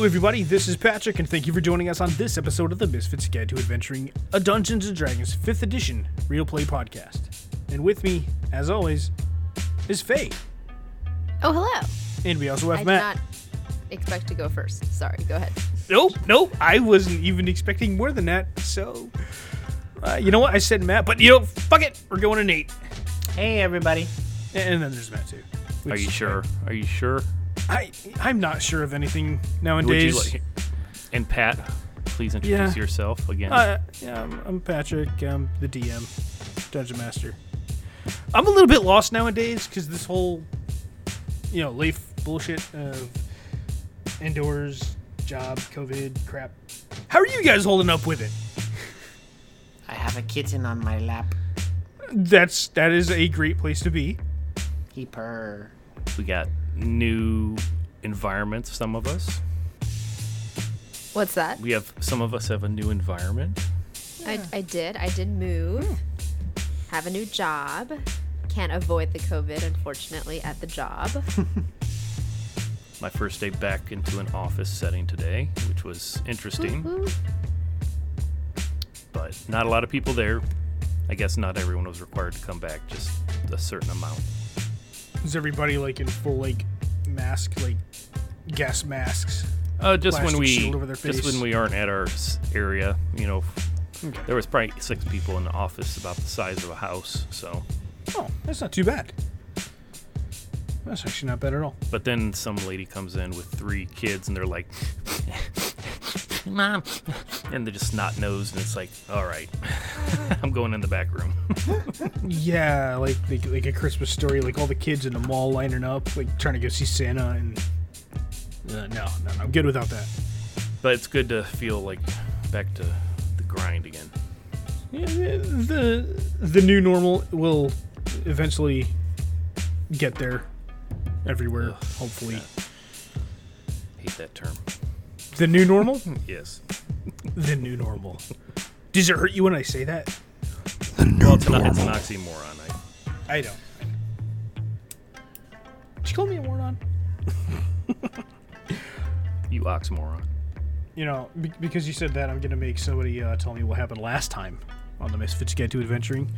Hello, everybody. This is Patrick, and thank you for joining us on this episode of the Misfits Guide to Adventuring, a Dungeons and Dragons 5th Edition Real Play podcast. And with me, as always, is Faye. Oh, hello. And we also have I did Matt. not expect to go first. Sorry, go ahead. Nope, nope. I wasn't even expecting more than that. So, uh, you know what? I said Matt, but you know, fuck it. We're going to Nate. Hey, everybody. And then there's Matt, too. Are you sure? Are you sure? I, I'm not sure of anything Would nowadays. you like? And Pat, please introduce Yeah. yourself again. Uh, yeah, I'm, I'm Patrick. I'm the DM, Dungeon Master. I'm a little bit lost nowadays because this whole, you know, life bullshit of indoors, job, COVID, crap. How are you guys holding up with it? I have a kitten on my lap. That's that is a great place to be. He purr. we got new environments. Some of us. What's that? We have some of us have a new environment. I, I did. I did move. Have a new job. Can't avoid the COVID, unfortunately, at the job. My first day back into an office setting today, which was interesting, Woo-hoo. but not a lot of people there. I guess not everyone was required to come back, just a certain amount. Is everybody like in full like mask, like gas masks? Uh, just when we just when we aren't at our area, you know, there was probably six people in the office, about the size of a house. So, Oh, that's not too bad. That's actually not bad at all. but then some lady comes in with three kids, and they're like, "Mom," and they're just snot nosed, and it's like, all right, I'm going in the back room. Yeah, like, like like a Christmas story, like all the kids in the mall lining up, like trying to go see Santa, and uh, no, no, no, I'm good without that. but it's good to feel like back to the grind again. Yeah, the the new normal will eventually get there everywhere. Ugh, hopefully, Hate that term. The new normal, Yes. the new normal. Does it hurt you when I say that? Well, it's, not, it's an oxymoron. I, I don't. Did you call me a moron? you oxymoron. You know, be- because you said that, I'm gonna make somebody uh, tell me what happened last time on the Misfits Guide to Adventuring.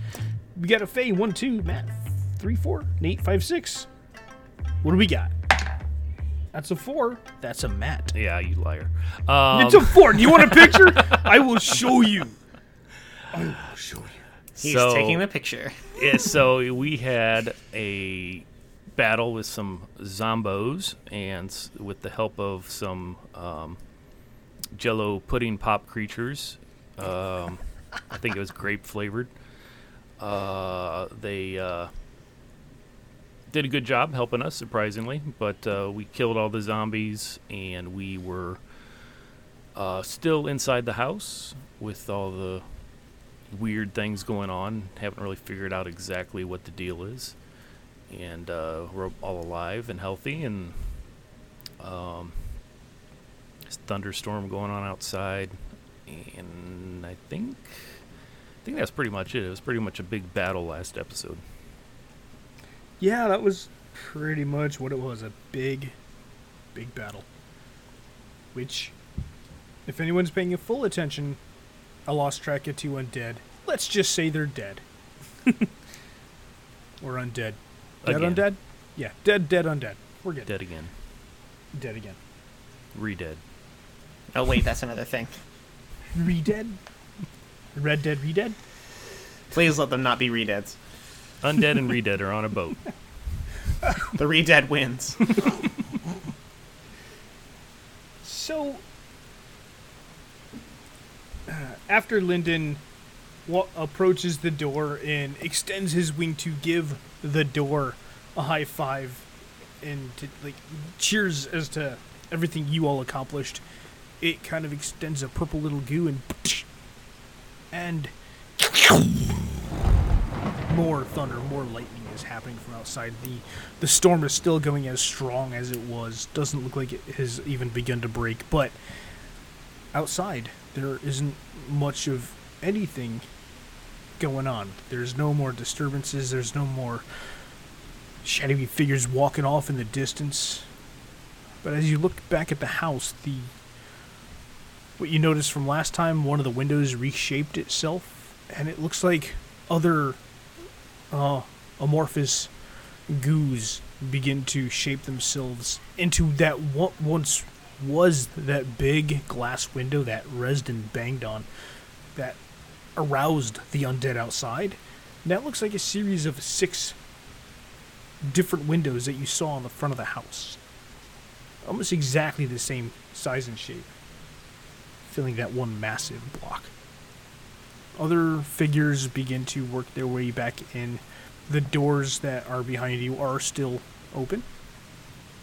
We got a Faye one two, Matt three four, Nate five six. What do we got? That's a four. That's a Matt. Yeah, you liar. Um, it's a four. Do you want a picture? I will show you. I will show you. He's So- taking the picture. yeah, so we had a battle with some zombos, and with the help of some um, Jello pudding pop creatures, um, I think it was grape flavored. Uh, they uh, did a good job helping us, surprisingly. But uh, we killed all the zombies, and we were uh, still inside the house with all the weird things going on. Haven't really figured out exactly what the deal is, and uh, we're all alive and healthy. And um, thunderstorm going on outside, and I think I think that's pretty much it. It was pretty much a big battle last episode. Yeah, that was pretty much what it was. A big, big battle. Which, if anyone's paying full attention, I lost track of two undead. Let's just say they're dead. or undead. Dead Again. undead? Yeah, dead, dead, undead. We're good. Dead again, Dead again. re-dead. Oh, wait, that's another thing. Re-dead? Red Dead Re-Dead? Please let them not be redeads. Undead and re-dead are on a boat. The redead wins. So, uh, after Lyndon wa- approaches the door and extends his wing to give the door a high five and to like cheers as to everything you all accomplished, it kind of extends a purple little goo and and more thunder, more lightning is happening from outside. The the storm is still going as strong as it was. Doesn't look like it has even begun to break, but outside there isn't much of anything going on. There's no more disturbances. There's no more shadowy figures walking off in the distance. But as you look back at the house, the what you noticed from last time, one of the windows reshaped itself, and it looks like other uh, amorphous goos begin to shape themselves into that what once was that big glass window that Resden banged on that aroused the undead outside. That looks like a series of six different windows that you saw on the front of the house. Almost exactly the same size and shape, filling that one massive block. Other figures begin to work their way back in. The doors that are behind you are still open.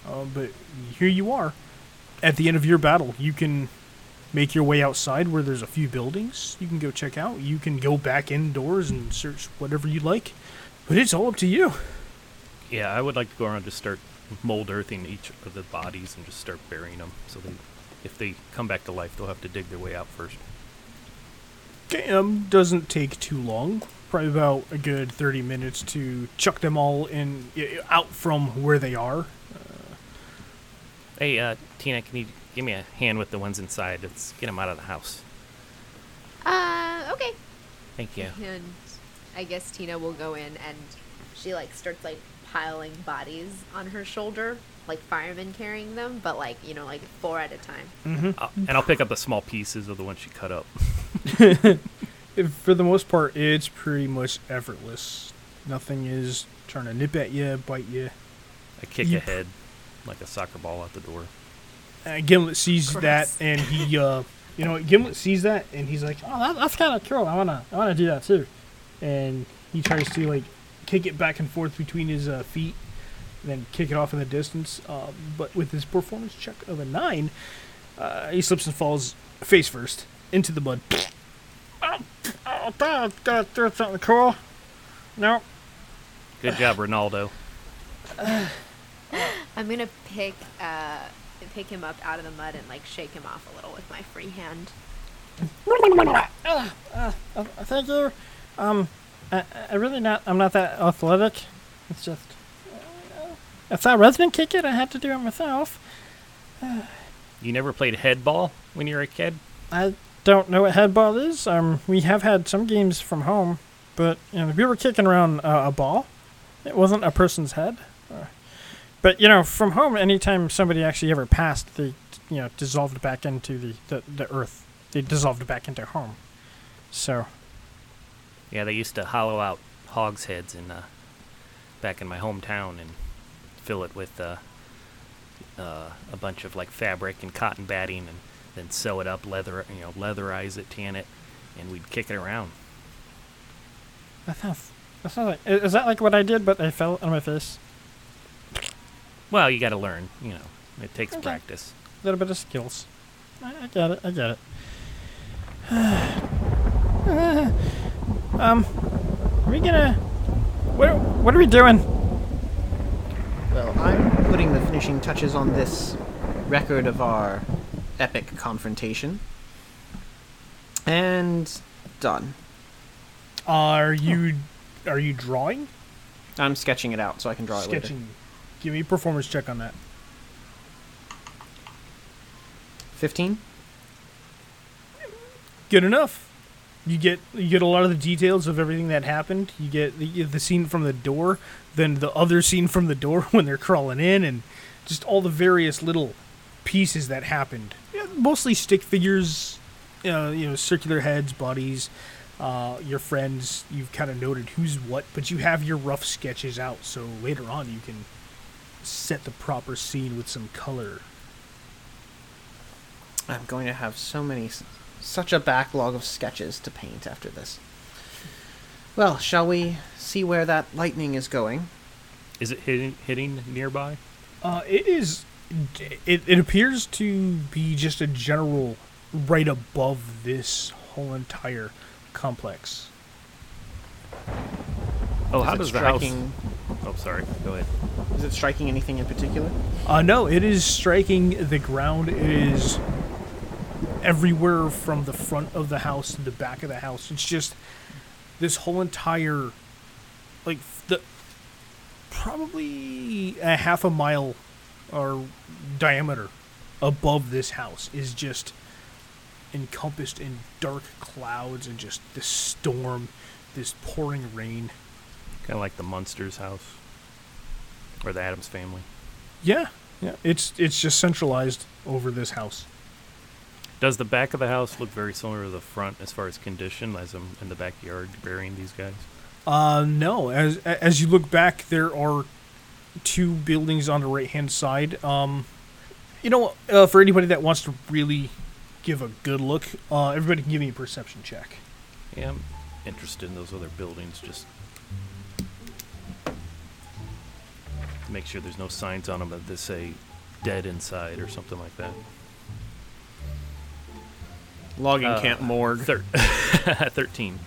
Uh, but here you are. At the end of your battle, you can make your way outside where there's a few buildings you can go check out. You can go back indoors and search whatever you like. But it's all up to you. Yeah, I would like to go around just start mold earthing each of the bodies and just start burying them. So they, if they come back to life, they'll have to dig their way out first. Okay, um, doesn't take too long. Probably about a good 30 minutes to chuck them all in out from where they are. Hey, uh, Tina, can you give me a hand with the ones inside? Let's get them out of the house. Uh, okay. Thank you. And I guess Tina will go in and she like starts like piling bodies on her shoulder, like firemen carrying them, but like you know like four at a time. Uh, and I'll pick up the small pieces of the ones she cut up. If- For the most part, it's pretty much effortless. Nothing is trying to nip at you, bite you. I kick You- a head like a soccer ball out the door. Uh, Gimlet sees Gross. that, and he, uh, you know, Gimlet sees that, and he's like, "Oh, that, that's kind of cool. I wanna, I wanna do that too." And he tries to like kick it back and forth between his uh, feet, and then kick it off in the distance. Uh, but with his performance check of a nine, uh, he slips and falls face first into the mud. Oh, oh, gotta throw something cool. No, Good job, Ronaldo. I'm gonna pick uh pick him up out of the mud and like shake him off a little with my free hand. Uh, thank you. Um, I, I really not. I'm not that athletic. It's just if that Resden kick it, I had to do it myself. You never played head ball when you were a kid? I don't know what headball is. Um, we have had some games from home, but you know, we were kicking around uh, a ball. It wasn't a person's head. But you know, from home, anytime somebody actually ever passed, they you know dissolved back into the, the, the earth. They dissolved back into home. So Yeah, they used to hollow out hogs' heads in uh, back in my hometown and fill it with uh, uh, a bunch of like fabric and cotton batting, and then sew it up, leather, you know, leatherize it, tan it, and we'd kick it around. that sounds. That sounds like. Is that like what I did, but I fell on my face? Well, you got to learn, you know. It takes Okay. practice. A little bit of skills. I, I get it. I get it. Um, are we gonna? What? What are we doing? Well, I'm putting the finishing touches on this record of our epic confrontation. And done. are you, are you drawing? I'm sketching it out so I can draw it later. Sketching. Give me a performance check on that. 15? good enough. You get you get a lot of the details of everything that happened. You get the, the scene from the door, then the other scene from the door when they're crawling in, and just all the various little pieces that happened. Yeah, mostly stick figures, uh, you know, circular heads, bodies. Uh, your friends, you've kind of noted who's what, but you have your rough sketches out, so later on you can set the proper scene with some color. I'm going to have so many, such a backlog of sketches to paint after this. Well, shall we see where that lightning is going? Is it hitting, hitting nearby? Uh, it is. It, it appears to be just a general right above this whole entire complex. Oh, how Is it does the house? Oh, sorry. Go ahead. Is it striking anything in particular? Uh, no, it is striking the ground. It is everywhere from the front of the house to the back of the house. It's just this whole entire, like the probably a half a mile or diameter above this house is just encompassed in dark clouds and just this storm, this pouring rain. Kind of like the Munsters house. Or the Addams family. Yeah, yeah. It's it's just centralized over this house. Does the back of the house look very similar to the front as far as condition as I'm in the backyard burying these guys? Uh, no. As as you look back, there are two buildings on the right hand side. Um, you know, uh, for anybody that wants to really give a good look, uh, everybody can give me a perception check. Yeah, I'm interested in those other buildings just make sure there's no signs on them that say dead inside or something like that. Logging Uh, camp morgue. Thir- 13.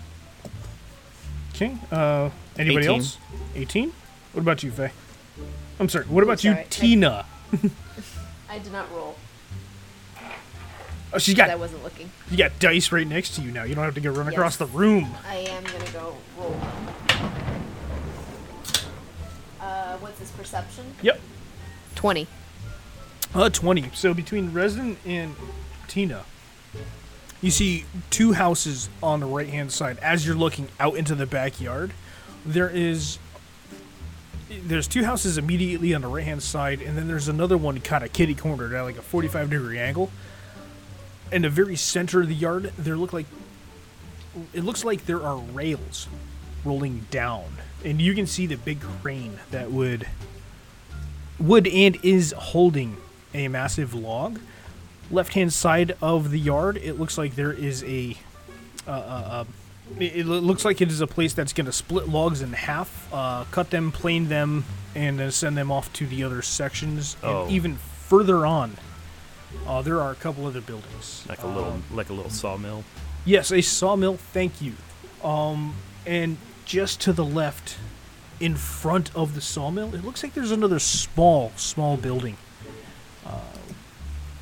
Okay. Uh, anybody 18. else? Eighteen. What about you, Faye? I'm sorry. What about sorry, you, I- Tina? I did not roll Oh, she's got I wasn't looking. you got dice right next to you now. You don't have to go run across the room. I am gonna go roll. Uh, what's this perception? Yep. Twenty. Uh, 20. So between Resden and Tina, you see two houses on the right hand side. As you're looking out into the backyard, there is. There's two houses immediately on the right hand side, and then there's another one kind of kitty cornered at like a 45 degree angle. In the very center of the yard, there look like. It looks like there are rails rolling down, and you can see the big crane that would would and is holding a massive log. Left hand side of the yard, it looks like there is a. Uh, uh, uh, it, it looks like it is a place that's going to split logs in half, uh, cut them, plane them, and then send them off to the other sections. Oh. And even further on, uh, there are a couple other buildings. Like a little like a little sawmill. Yes, a sawmill. Thank you. Um, and just to the left, in front of the sawmill, it looks like there's another small, small building. Uh,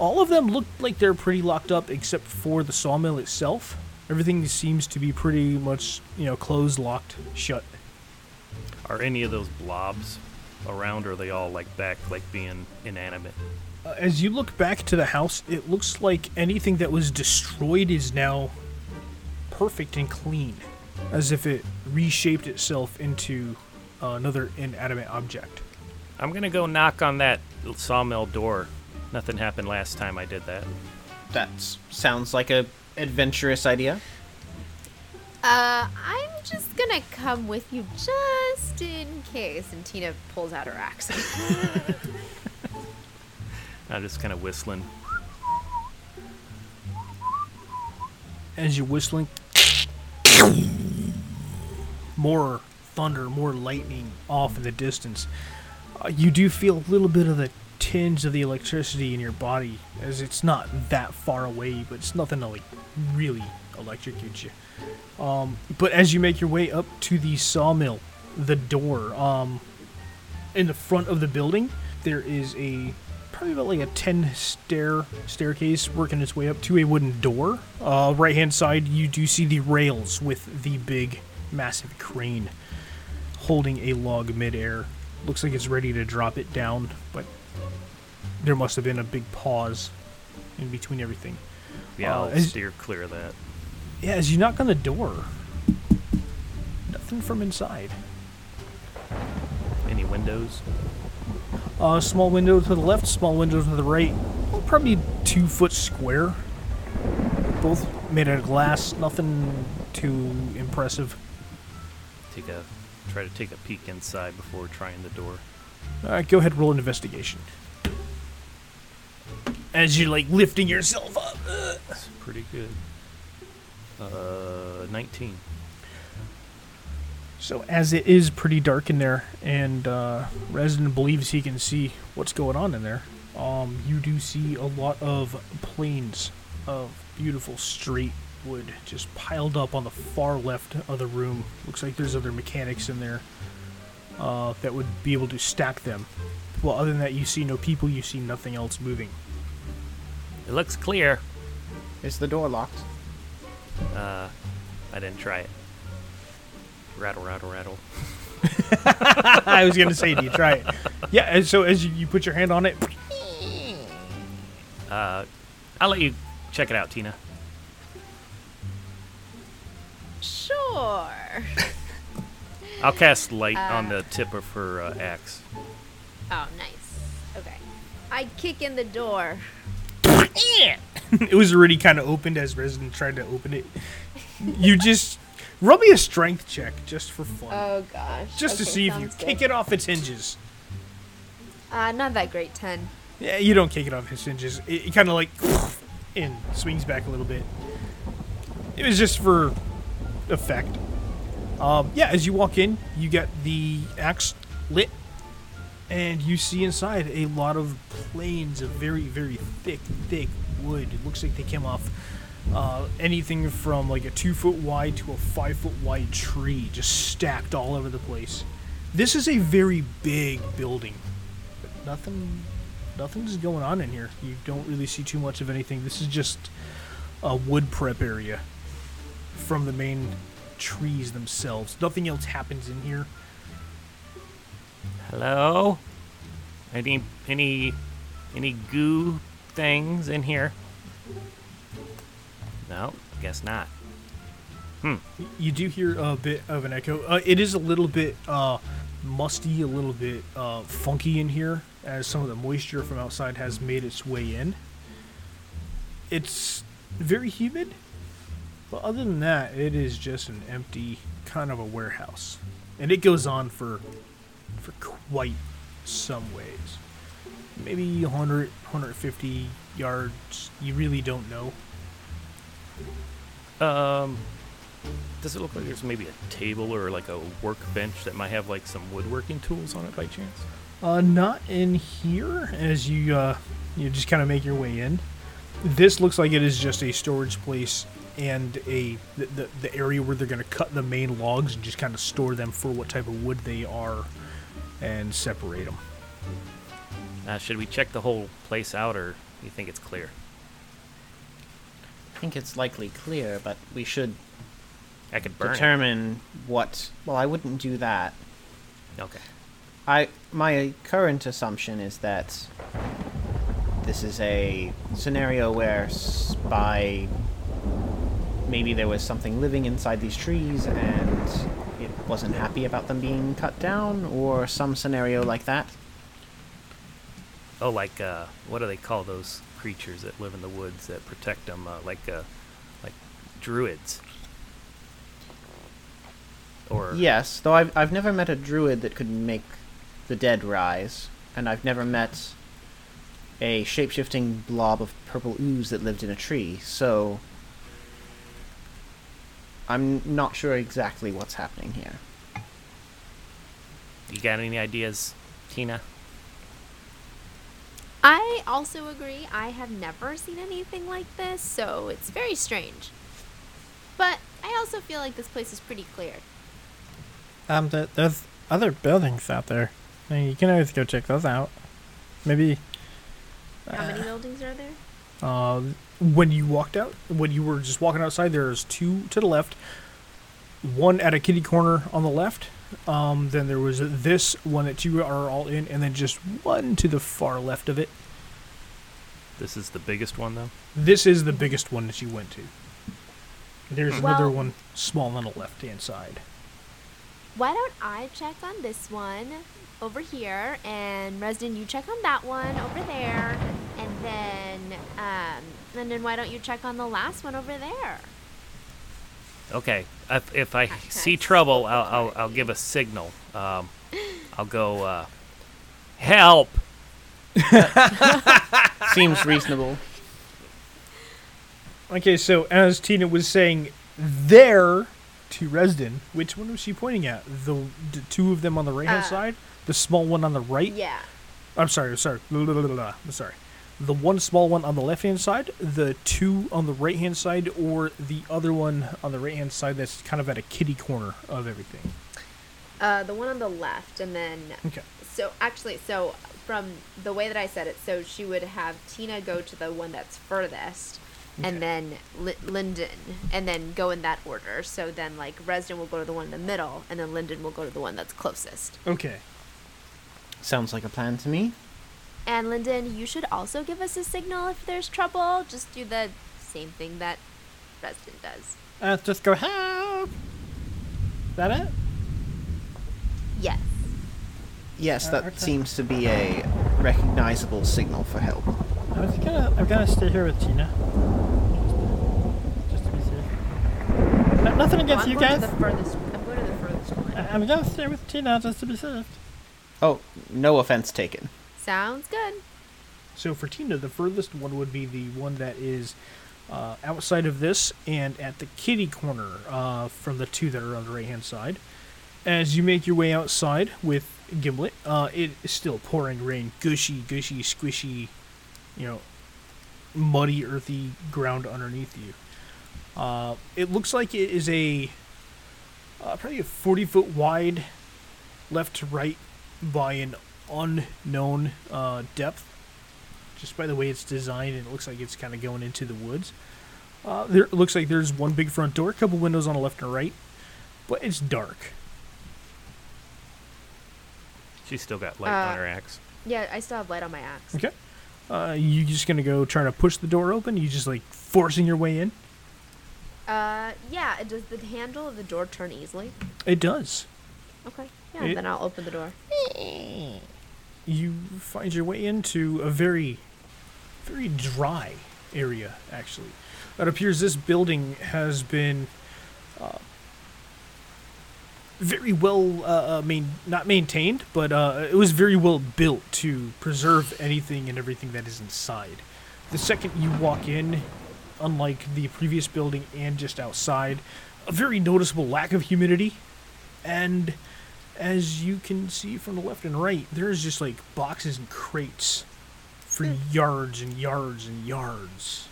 all of them look like they're pretty locked up, except for the sawmill itself. Everything seems to be pretty much, you know, closed, locked, shut. Are any of those blobs around or are they all like back like being inanimate? Uh, as you look back to the house, it looks like anything that was destroyed is now perfect and clean, as if it reshaped itself into uh, another inanimate object. I'm gonna go knock on that sawmill door. Nothing happened last time I did that. That sounds like a adventurous idea. Uh, I'm just gonna come with you just in case. And Tina pulls out her axe. I'm just kind of whistling. As you're whistling, more thunder, more lightning off in the distance. Uh, you do feel a little bit of the tinge of the electricity in your body, as it's not that far away, but it's nothing to like really electrocute you. Um, but as you make your way up to the sawmill, the door, um, in the front of the building, there is a probably about like a 10 stair staircase working its way up to a wooden door. Uh, right hand side, you do see the rails with the big, massive crane holding a log midair. Looks like it's ready to drop it down, but there must have been a big pause in between everything. Yeah, Uh, I'll as- steer clear of that. Yeah, as you knock on the door, nothing from inside. Any windows? Uh, small window to the left, small window to the right. Probably two foot square. Both made out of glass. Nothing too impressive. Take a try to take a peek inside before trying the door. All right, go ahead. Roll an investigation. As you're like lifting yourself up. That's pretty good. Uh, 19. So as it is pretty dark in there, and uh, Resden believes he can see what's going on in there, um, you do see a lot of planes of beautiful straight wood just piled up on the far left of the room. Looks like there's other mechanics in there uh, that would be able to stack them. Well, other than that, you see no people. You see nothing else moving. It looks clear. Is the door locked? Uh, I didn't try it. Rattle, rattle, rattle. I was gonna say, do you try it? Yeah, and so as you, you put your hand on it, Uh, I'll let you check it out, Tina. Sure. I'll cast light on the tip of her uh, axe. Oh, nice. Okay. I kick in the door. it was already kind of opened as Resden tried to open it. You just roll me a strength check just for fun, Oh gosh. just to see if you sounds kick it off its hinges. Uh, not that great. Ten. Yeah, you don't kick it off its hinges. It, it kind of like and swings back a little bit. It was just for effect. Um, yeah, as you walk in, you get the axe lit, and you see inside a lot of planes of very, very thick, thick wood. It looks like they came off uh, anything from like a two foot wide to a five foot wide tree, just stacked all over the place. This is a very big building, but nothing, nothing's going on in here. You don't really see too much of anything. This is just a wood prep area from the main trees themselves. Nothing else happens in here. Hello? Any any any goo things in here? No, guess not. Hmm. You do hear a bit of an echo. Uh, it is a little bit uh, musty, a little bit uh, funky in here, as some of the moisture from outside has made its way in. It's very humid, but other than that, it is just an empty kind of a warehouse, and it goes on for for quite some ways. Maybe 100, 150 yards. You really don't know. Um, does it look like there's maybe a table or like a workbench that might have like some woodworking tools on it by chance? Uh, not in here. As you uh, you just kind of make your way in. This looks like it is just a storage place and a the, the, the area where they're going to cut the main logs and just kind of store them for what type of wood they are, and separate them. Uh, should we check the whole place out, or you think it's clear? I think it's likely clear, but we should I could burn determine what. Well, I wouldn't do that. Okay. I my current assumption is that this is a scenario where s- by maybe there was something living inside these trees and it wasn't happy about them being cut down, or some scenario like that. Oh, like uh, what do they call those creatures that live in the woods that protect them? Uh, like uh, like druids. Or Yes, though I've I've never met a druid that could make the dead rise, and I've never met a shape-shifting blob of purple ooze that lived in a tree. So I'm not sure exactly what's happening here. you got any ideas, Tina? I also agree. I have never seen anything like this, so it's very strange. But I also feel like this place is pretty clear. Um, there, there's other buildings out there. I mean, you can always go check those out. Maybe. How many buildings are there? Uh, when you walked out, when you were just walking outside, there's two to the left, one at a kitty corner on the left. Um, then there was this one that you are all in, and then just one to the far left of it. This is the biggest one, though. This is the biggest one that you went to. There's another one small on the left hand side. Why don't I check on this one over here, and Resden, you check on that one over there, and then, um, and then why don't you check on the last one over there? Okay. If, if I Okay. see trouble, I'll, I'll I'll give a signal. Um, I'll go. Uh, help! Seems reasonable. Okay, so as Tina was saying, there to Resden, which one was she pointing at? The, the two of them on the right hand Uh, side, the small one on the right. Yeah. I'm sorry, sorry, blah, blah, blah, blah, blah. I'm sorry. The one small one on the left hand side, the two on the right hand side, or the other one on the right hand side that's kind of at a kitty corner of everything. Uh, the one on the left, and then Okay. so actually, so from the way that I said it, so she would have Tina go to the one that's furthest, Okay. and then Li- Lyndon, and then go in that order. So then, like Resden will go to the one in the middle, and then Lyndon will go to the one that's closest. Okay. Sounds like a plan to me. And Lyndon, you should also give us a signal if there's trouble. Just do the same thing that Resden does. Uh, just go help. Is that it? Yes. Yes, Uh, that okay. seems to be a recognizable signal for help. I was gonna. I'm gonna stay here with Tina. Just to be safe. No- nothing against I'm you going guys. To the furthest, I'm going to the furthest one. I- I'm gonna stay with Tina just to be safe. Oh, no offense taken. Sounds good. So for Tina, the furthest one would be the one that is uh, outside of this and at the kitty corner uh, from the two that are on the right hand side. As you make your way outside with Gimlet, uh, it is still pouring rain, gushy, gushy, squishy, you know, muddy, earthy ground underneath you. Uh, it looks like it is a uh, probably a 40 foot wide left to right by an unknown uh, depth just by the way it's designed and it looks like it's kind of going into the woods uh, there it looks like there's one big front door a couple windows on the left and right but it's dark She's still got light Uh, on her axe. Yeah, I still have light on my axe. okay uh, you just gonna go trying to push the door open you just like forcing your way in Uh, yeah. Does the handle of the door turn easily? it does Okay. Yeah. It- then I'll open the door. you find your way into a very very dry area actually. It appears this building has been uh, very well uh, uh, main, not maintained but uh, it was very well built to preserve anything and everything that is inside. The second you walk in unlike the previous building and just outside a very noticeable lack of humidity and as you can see from the left and right, there's just like boxes and crates for yards and yards and yards.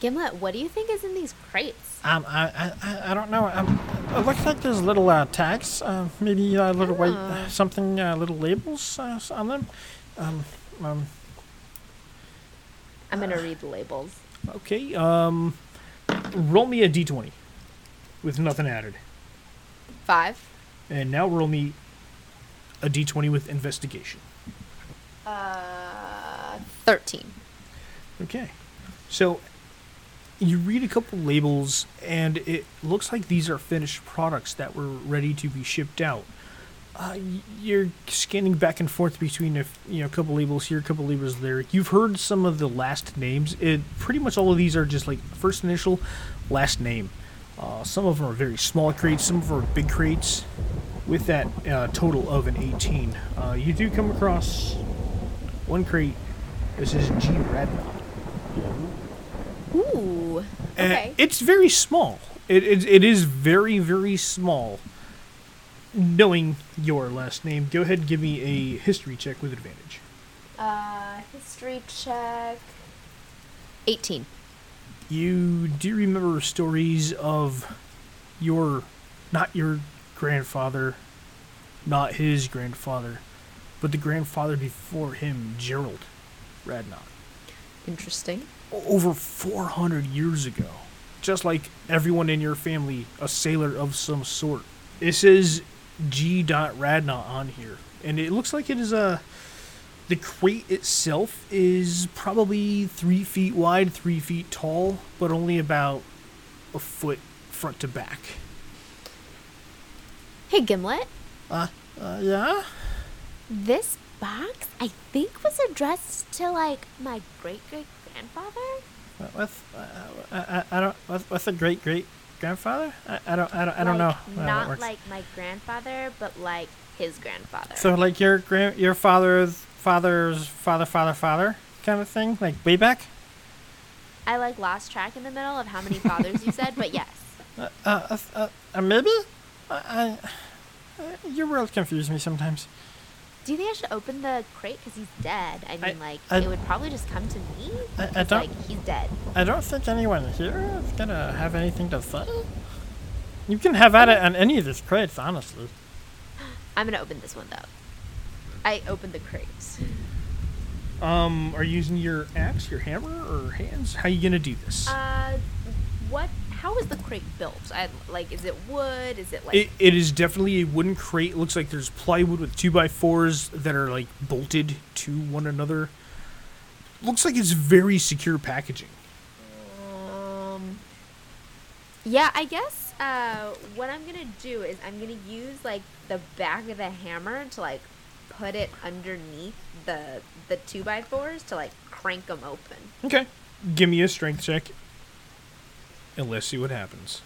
Gimlet, what do you think is in these crates? Um, I, I, I- don't know. Um, it looks like there's little uh, tags, uh, maybe uh, little white Oh. something, uh, little labels uh, on them. Um, um, I'm gonna read the labels. Okay, um, roll me a d20 with nothing added, Five. and now roll me a d20 with investigation. Uh, thirteen. Okay. So you read a couple labels, and it looks like these are finished products that were ready to be shipped out. Uh, you're scanning back and forth between a you know a couple labels here, a couple labels there. You've heard some of the last names. It pretty much all of these are just like first initial, last name. Uh, some of them are very small crates, some of them are big crates. With that uh, total of an 18, uh, you do come across one crate. This is G Radna. Ooh. Uh, Okay. it's very small. It, it, it is very, very small. Knowing your last name, go ahead and give me a history check with advantage. Uh, history check. Eighteen. You do remember stories of your, not your grandfather, not his grandfather, but the grandfather before him, Gerald Radnock. Interesting. over 400 years ago. Just like everyone in your family, a sailor of some sort. It says G. Radna on here. And it looks like it is a. The crate itself is probably three feet wide, three feet tall, but only about a foot front to back. Hey, Gimlet. uh, yeah? This box, I think, was addressed to like my great great grandfather. What- What's, uh, I, I, I don't, what's, what's a great great grandfather? I, I don't, I don't, I don't know. Like, that Not like my grandfather, but like his grandfather. So like your grand, your father's father's father, father, father kind of thing, like way back. I like lost track in the middle of how many fathers you said, but yes. Uh, uh, uh, uh maybe. I, I, uh, your world confuses me sometimes. Do you think I should open the crate because he's dead? I mean, like I- it would probably just come to me. I- I 'cause, don't- Like he's dead. I don't think anyone here is gonna have anything to say. You can have at it on any of these crates, honestly. I'm gonna open this one though. I opened the crates. Um, are you using your axe, your hammer, or hands? How are you gonna do this? Uh, what? How is the crate built? I, like, is it wood? Is it like? It, it is definitely a wooden crate. It looks like there's plywood with two by fours that are like bolted to one another. Looks like it's very secure packaging. Um. Yeah, I guess uh, what I'm gonna do is I'm gonna use like the back of the hammer to like put it underneath the the two by fours to like crank them open. Okay. Give me a strength check. And let's see what happens.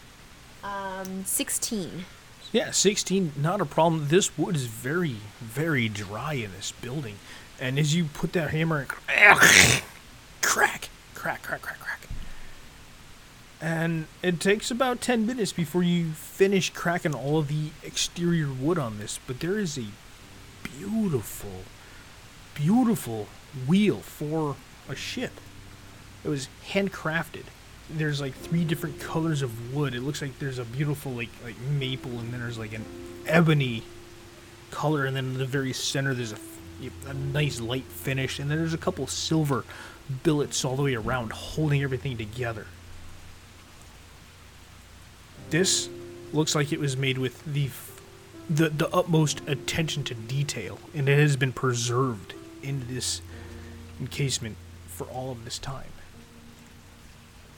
Um, sixteen. Yeah, 16, not a problem. This wood is very, very dry in this building. And as you put that hammer in, crack, crack, crack, crack, crack. And it takes about 10 minutes before you finish cracking all of the exterior wood on this. But there is a beautiful, beautiful wheel for a ship. It was handcrafted. There's like three different colors of wood. It looks like there's a beautiful like like maple, and then there's like an ebony color, and then in the very center there's a, a nice light finish, and then there's a couple silver billets all the way around, holding everything together. This looks like it was made with the the the utmost attention to detail, and it has been preserved in this encasement for all of this time.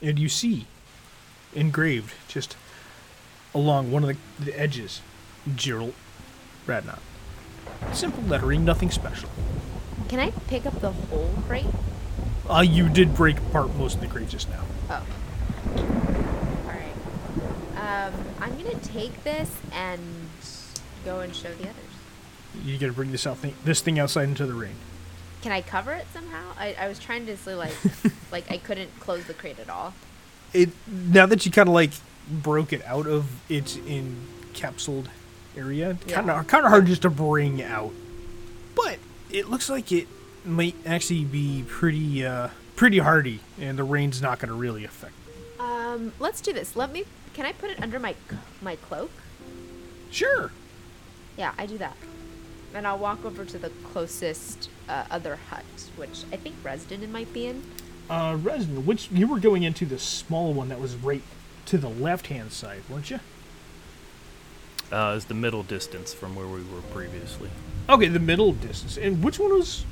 And you see engraved just along one of the, the edges Gerald Radnot. Simple lettering, nothing special. Can I pick up the whole crate? Uh, you did break apart most of the crate just now. Oh. All right. Um, I'm gonna take this and go and show the others. You gotta bring this out thing, this thing outside into the rain. Can I cover it somehow? I, I was trying to say like like I couldn't close the crate at all. It now that you kind of like broke it out of its encapsulated area, kind Yeah. of kind of hard just to bring out. But it looks like it might actually be pretty uh, pretty hardy, and the rain's not gonna really affect. it. Um, let's do this. Let me. Can I put it under my my cloak? Sure. Yeah, I do that. And I'll walk over to the closest uh, other hut, which I think Resden might be in. Uh, Resden, which you were going into the small one that was right to the left hand side, weren't you? Uh, is the middle distance from where we were previously. Okay, the middle distance. And which one was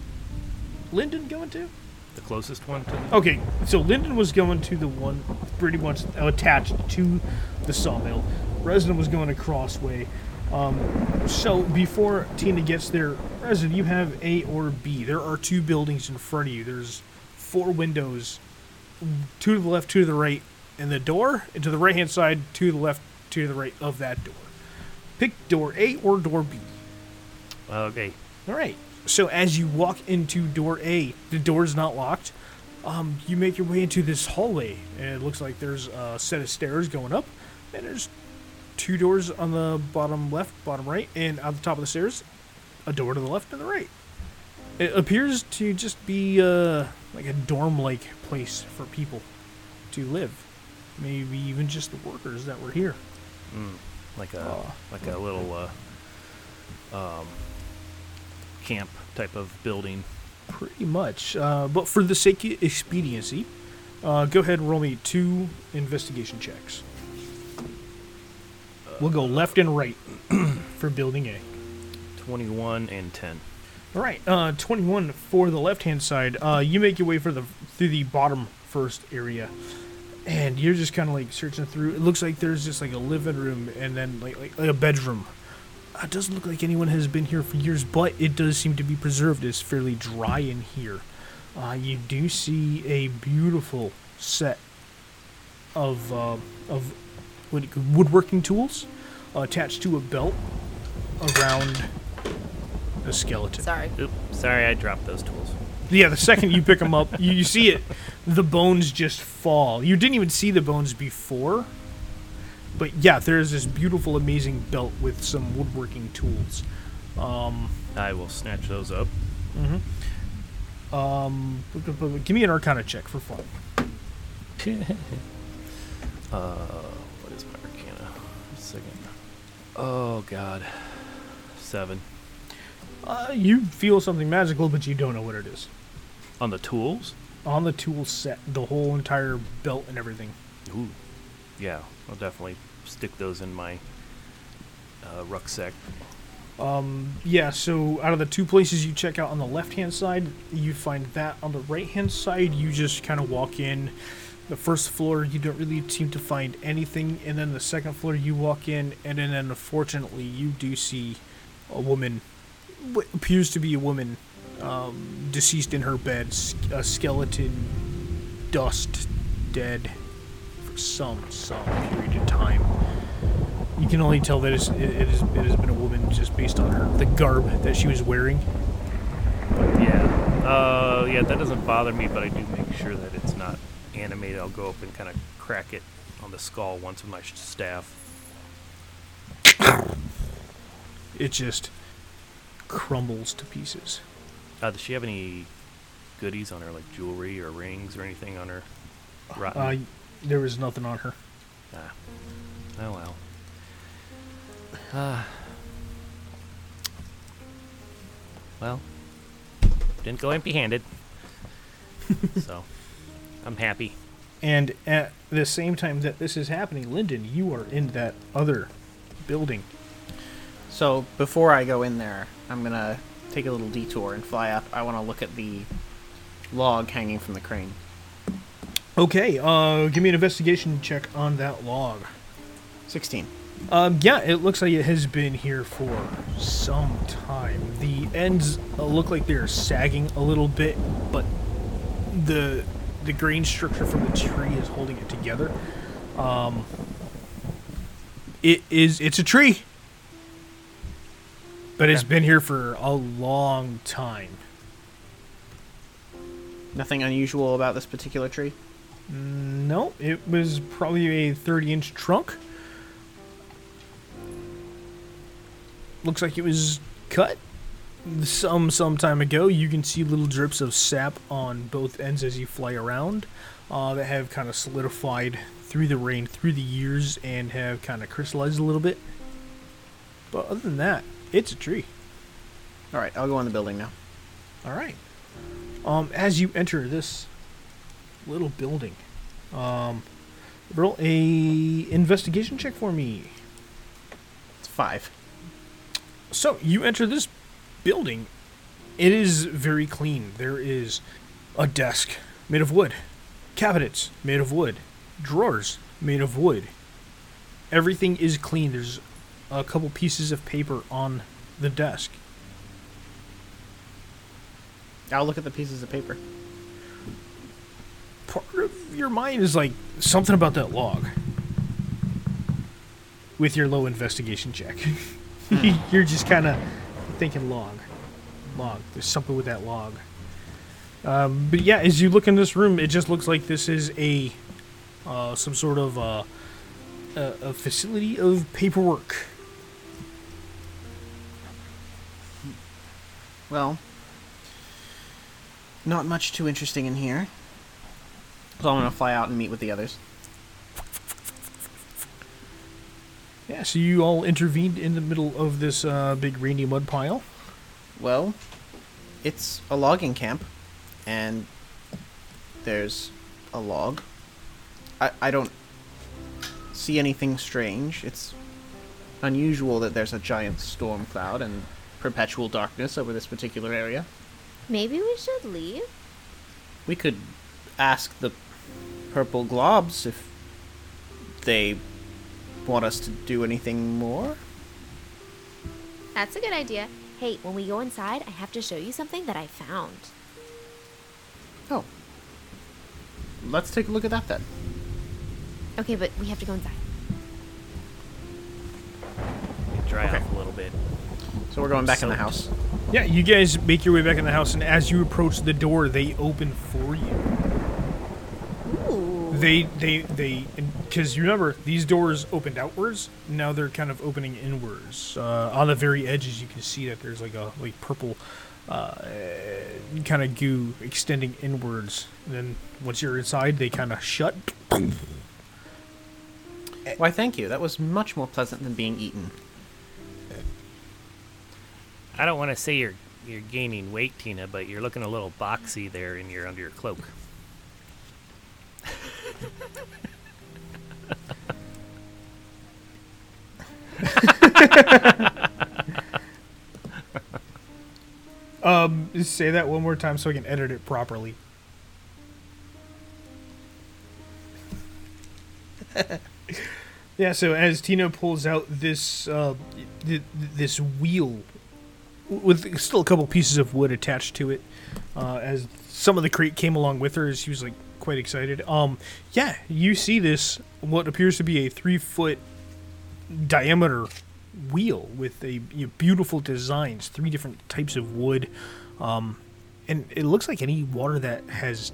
Lyndon going to? The closest one to. Okay, so Lyndon was going to the one pretty much attached to the sawmill. Resden was going across way. Um, so before Tina gets there, Resden, you have A or B. There are two buildings in front of you. There's four windows, two to the left, two to the right, and the door. And to the right hand side, two to the left, two to the right of that door. Pick door A or door B. Okay. All right. So as you walk into door A, the door is not locked. Um, you make your way into this hallway, and it looks like there's a set of stairs going up, and there's two doors on the bottom left, bottom right, and on the top of the stairs, a door to the left and the right. It appears to just be uh, like a dorm-like place for people to live. Maybe even just the workers that were here. Mm, like a Oh. like a little uh, um, camp type of building. Pretty much. Uh, but for the sake of expediency, uh, go ahead and roll me two investigation checks. We'll go left and right for building A. Twenty-one and ten. All right, uh, 21 for the left-hand side. Uh, you make your way for the through the bottom first area, and you're just kind of like searching through. It looks like there's just like a living room and then like like, like a bedroom. Uh, it doesn't look like anyone has been here for years, but it does seem to be preserved. It's fairly dry in here. Uh, you do see a beautiful set of uh, of what do you- woodworking tools uh, attached to a belt around the skeleton. Sorry. Oop, sorry, I dropped those tools. Yeah, the second you pick them up, you, you see it, the bones just fall. You didn't even see the bones before. But yeah, there's this beautiful, amazing belt with some woodworking tools. Um, I will snatch those up. um, give me an Arcana check for fun. Uh, Oh God, seven Uh, you feel something magical, but you don't know what it is. on the tools. On the tool set, the whole entire belt and everything. Ooh. Yeah, I'll definitely stick those in my uh, rucksack. Um, yeah, so out of the two places you check out on the left hand side, you find that. On the right hand side, you just kind of walk in. The first floor, you don't really seem to find anything. And then the second floor, you walk in, and then unfortunately, you do see a woman, what appears to be a woman, um, deceased in her bed, a skeleton, dust, dead for some, some period of time. You can only tell that it, it, has been a woman just based on her the garb that she was wearing. Yeah. Uh, yeah, that doesn't bother me, but I do make sure that it's not animated. I'll go up and kind of crack it on the skull once with my staff. It just crumbles to pieces. Uh, does she have any goodies on her, like jewelry or rings or anything on her? Rotten. Uh, there was nothing on her. Ah. Oh well. Ah. well, didn't go empty-handed, so I'm happy. And at the same time that this is happening, Lyndon, you are in that other building. So before I go in there, I'm gonna take a little detour and fly up. I want to look at the log hanging from the crane. Okay, uh, give me an investigation check on that log. Sixteen. Um, yeah, it looks like it has been here for some time. The ends uh, look like they're sagging a little bit, but the the grain structure from the tree is holding it together. Um, it is it's a tree, but it's been here for a long time. Nothing unusual about this particular tree. No, it was probably a 30 inch trunk. Looks like it was cut some some time ago. You can see little drips of sap on both ends as you fly around uh, that have kind of solidified through the rain, through the years, and have kind of crystallized a little bit. But other than that, it's a tree. All right, I'll go on the building now. All right. Um, as you enter this little building, um, roll a investigation check for me. It's five. So you enter this building. It is very clean. There is a desk made of wood, cabinets made of wood, drawers made of wood. Everything is clean. There's a couple pieces of paper on the desk. I'll look at the pieces of paper. part of your mind is like something about that log with your low investigation check. Hmm. You're just kind of thinking log, log. There's something with that log. Um, but yeah, as you look in this room, it just looks like this is a uh, some sort of uh, a, a facility of paperwork. Well, not much too interesting in here. So I'm gonna fly out and meet with the others. Yeah, so you all intervened in the middle of this uh, big rainy mud pile. Well, it's a logging camp, and there's a log. I, I don't see anything strange. It's unusual that there's a giant storm cloud and perpetual darkness over this particular area. Maybe we should leave? We could ask the purple globs if they want us to do anything more. That's a good idea. Hey, when we go inside, I have to show you something that I found. Oh. Let's take a look at that then. Okay, but we have to go inside. Dry Okay. off a little bit. So we're going back in the house. Yeah, you guys make your way back in the house, and as you approach the door, they open for you. Ooh. They they they because you remember these doors opened outwards. Now they're kind of opening inwards. Uh, on the very edges, you can see that there's like a like purple uh, kind of goo extending inwards. And then once you're inside, they kind of shut. Why, thank you. That was much more pleasant than being eaten. I don't want to say you're you're gaining weight, Tina, but you're looking a little boxy there in your under your cloak. Um, say that one more time so I can edit it properly. yeah. So as Tina pulls out this uh, th- th- this wheel with still a couple pieces of wood attached to it, uh, as some of the crate came along with her, as she was like quite excited. Um, yeah, you see this what appears to be a three foot diameter wheel with a you know, beautiful designs, three different types of wood, um, and it looks like any water that has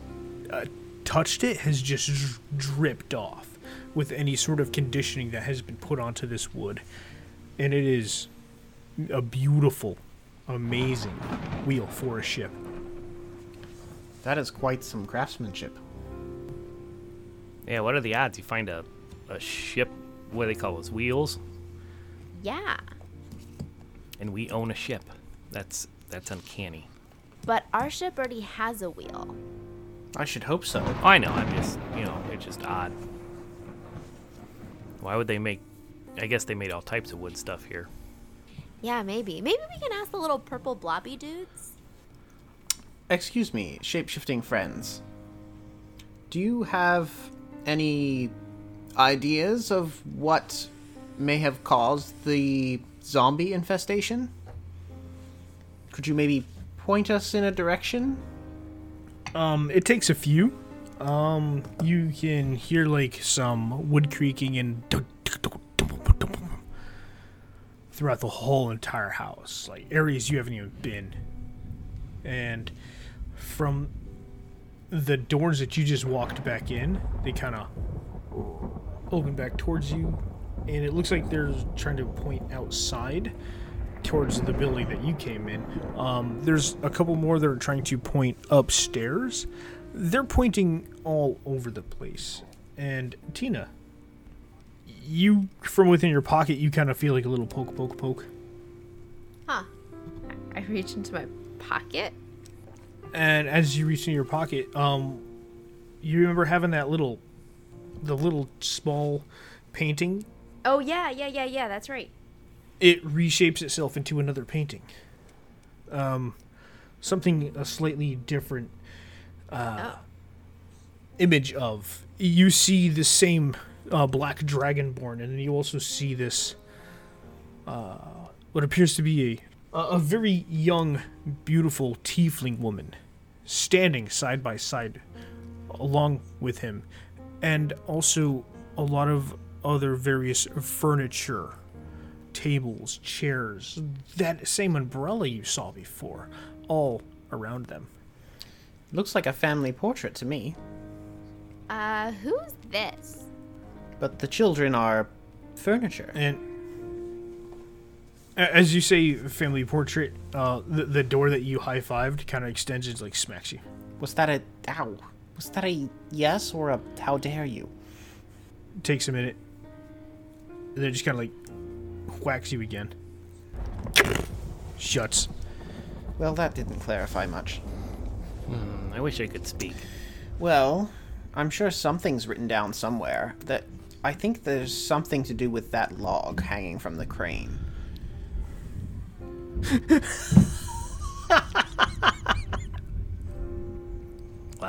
uh, touched it has just dripped off with any sort of conditioning that has been put onto this wood, and it is a beautiful, amazing wheel for a ship. That is quite some craftsmanship. Yeah, what are the odds you find a, a ship, what do they call those, wheels? Yeah. And we own a ship. That's that's uncanny. But our ship already has a wheel. I should hope so. Oh, I know, I'm just, you know, it's just odd. Why would they make, I guess they made all types of wood stuff here. Yeah, maybe. Maybe we can ask the little purple blobby dudes. Excuse me, shapeshifting friends. Do you have any ideas of what may have caused the zombie infestation? Could you maybe point us in a direction? Um, it takes a few. Um, you can hear like some wood creaking and throughout the whole entire house, like areas you haven't even been. And from the doors that you just walked back in, they kind of open back towards you, and it looks like they're trying to point outside towards the building that you came in. Um, there's a couple more that are trying to point upstairs. They're pointing all over the place. And Tina, you from within your pocket, you kind of feel like a little poke, poke, poke. Huh. I reach into my pocket. And as you reach in your pocket, um, you remember having that little, the little small painting. Oh, yeah, yeah, yeah, yeah, that's right. It reshapes itself into another painting. Um, something a slightly different uh, Oh. image of. You see the same uh, black dragonborn, and then you also see this, uh, what appears to be a, a a very young, beautiful tiefling woman, standing side by side, along with him, and also a lot of other various furniture, tables, chairs, that same umbrella you saw before, all around them. Looks like a family portrait to me, Uh, who's this? but the children are furniture. And as you say, family portrait, uh, the, the door that you high fived kind of extends and like smacks you. Was that a ow? Was that a yes or a how dare you? Takes a minute, and then just kind of like whacks you again. Shuts. Well, that didn't clarify much. Hmm, I wish I could speak. Well, I'm sure something's written down somewhere. That I think there's something to do with that log hanging from the crane.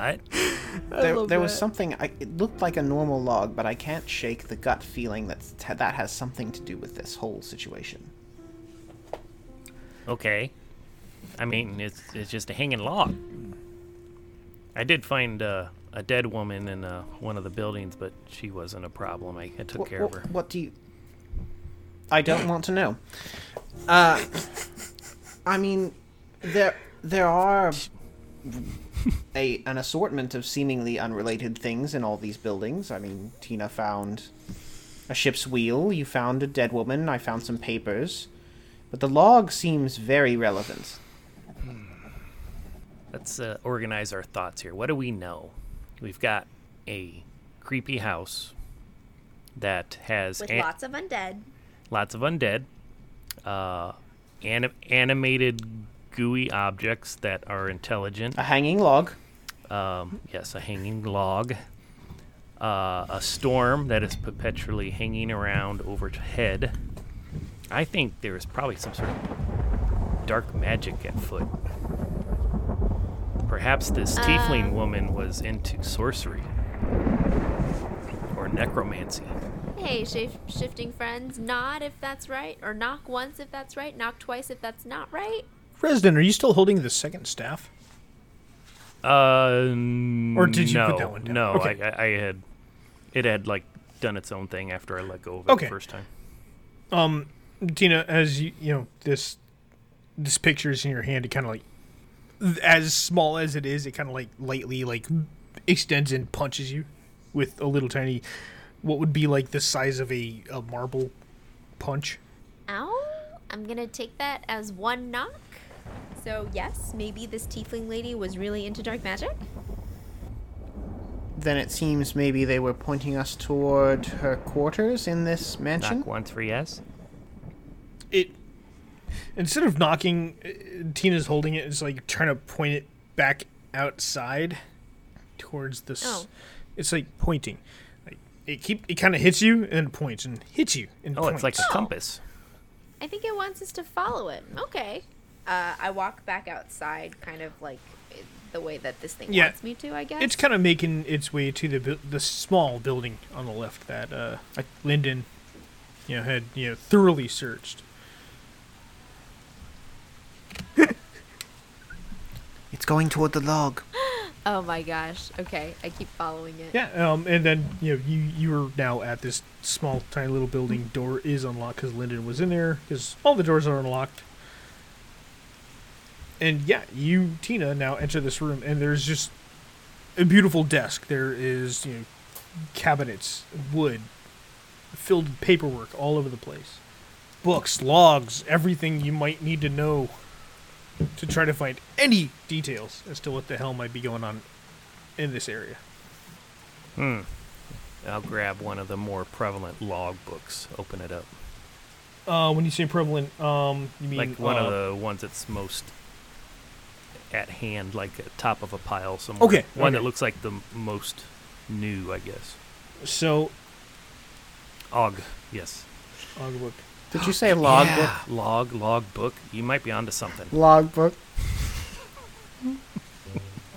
What? There, there was something. I, it looked like a normal log, but I can't shake the gut feeling that that has something to do with this whole situation. Okay. I mean, it's it's just a hanging log. I did find uh, a dead woman in uh, one of the buildings, but she wasn't a problem. I, I took What, care of her. what do you? I don't want to know. Uh, I mean, there there are a an assortment of seemingly unrelated things in all these buildings. I mean, Tina found a ship's wheel. You found a dead woman. I found some papers, but the log seems very relevant. Let's uh, organize our thoughts here. What do we know? We've got a creepy house that has With an- lots of undead. lots of undead, uh, anim- animated gooey objects that are intelligent. A hanging log. Um, yes, a hanging log. Uh, a storm that is perpetually hanging around overhead. I think there is probably some sort of dark magic at foot. Perhaps this tiefling Um. woman was into sorcery or necromancy. Hey, shape shifting friends, nod if that's right, or knock once if that's right, knock twice if that's not right. Resden, are you still holding the second staff? Uh, Or did you put no, that one down? No, Okay. I, I, I had it had like done its own thing after I let go of it Okay. the first time. Um, Tina, as you you know this this picture is in your hand, it kind of like as small as it is, it kind of like lightly like extends and punches you with a little tiny, what would be like the size of a, a marble punch. Ow! I'm gonna take that as one knock. So yes, maybe this tiefling lady was really into dark magic. Then it seems maybe they were pointing us toward her quarters in this mansion. Knock once for yes. It instead of knocking, uh, Tina's holding it. It's like trying to point it back outside towards the. Oh. It's like pointing. Like it keep it kind of hits you and points and hits you and Oh, it's like points. a compass. I think it wants us to follow it. Okay. Uh, I walk back outside, kind of like the way that this thing Yeah. wants me to. I guess. It's kind of making its way to the bu- the small building on the left that uh, Lyndon, you know, had you know thoroughly searched. It's going toward the log. Oh my gosh. Okay, I keep following it. Yeah, um, and then you know you you are now at this small, tiny little building. Door is unlocked because Lyndon was in there. Because all the doors are unlocked. And yeah, you Tina now enter this room, and there's just a beautiful desk. There is you know cabinets, wood, filled with paperwork all over the place, books, logs, everything you might need to know to try to find any details as to what the hell might be going on in this area. Hmm. I'll grab one of the more prevalent log books. Open it up. Uh, when you say prevalent, um, you mean like one uh, of the ones that's most at hand, like at top of a pile somewhere. Okay, One okay. that looks like the most new, I guess. So, Og. Yes. audiobook. Did you say log Yeah, book? Log, log book. You might be onto something. Log book.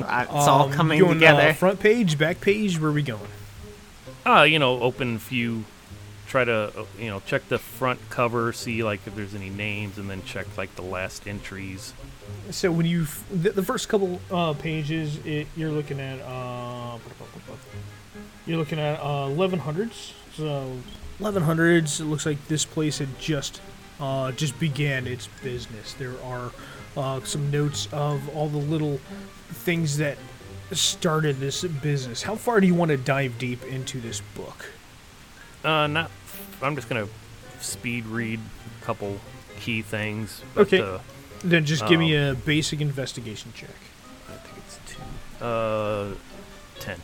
It's all Um, coming going, together. Uh, front page, back page. Where are we going? Uh, you know, open few. Try to, uh, you know, check the front cover, see like if there's any names, and then check like the last entries. So when you the, the first couple uh, pages, it, you're looking at uh, you're looking at uh, 1100s. So 1100s. It looks like this place had just uh, just began its business. There are uh, some notes of all the little things that started this business. How far do you want to dive deep into this book? Uh, not. I'm just gonna speed read a couple key things. But, Okay. Uh, Then just give me Um, a basic investigation check. I think it's two. Uh, ten.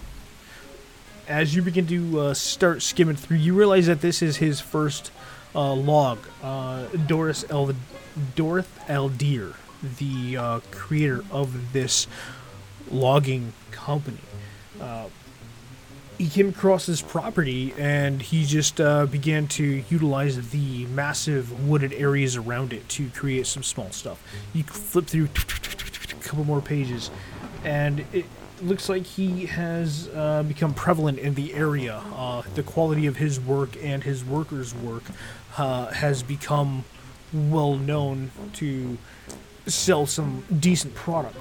as you begin to uh, start skimming through, you realize that this is his first uh, log. Uh, Doris El Dorth Aldir, the uh, creator of this logging company. He came across this property and he just uh, began to utilize the massive wooded areas around it to create some small stuff. You flip through a couple more pages, and it looks like he has uh, become prevalent in the area. Uh, the quality of his work and his workers' work uh, has become well known to sell some decent product.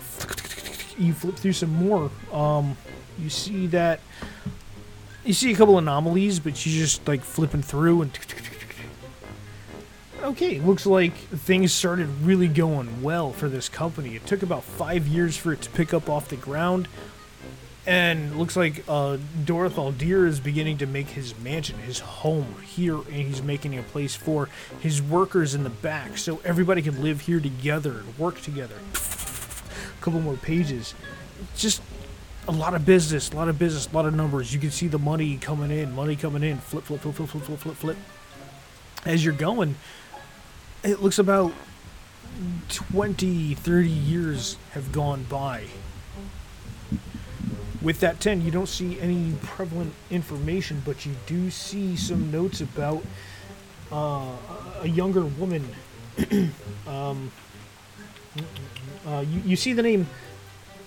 You flip through some more. Um, you see that you see a couple anomalies, but she's just like flipping through and. Okay, looks like things started really going well for this company. It took about five years for it to pick up off the ground, and looks like uh, Dorothal is beginning to make his mansion, his home here, and he's making a place for his workers in the back, so everybody can live here together and work together. A couple more pages, just a lot of business, a lot of business, a lot of numbers. You can see the money coming in, money coming in, flip, flip, flip, flip, flip, flip, flip, flip. As you're going, it looks about 20, 30 years have gone by. With that 10, you don't see any prevalent information, but you do see some notes about uh, a younger woman. um, uh, you, you see the name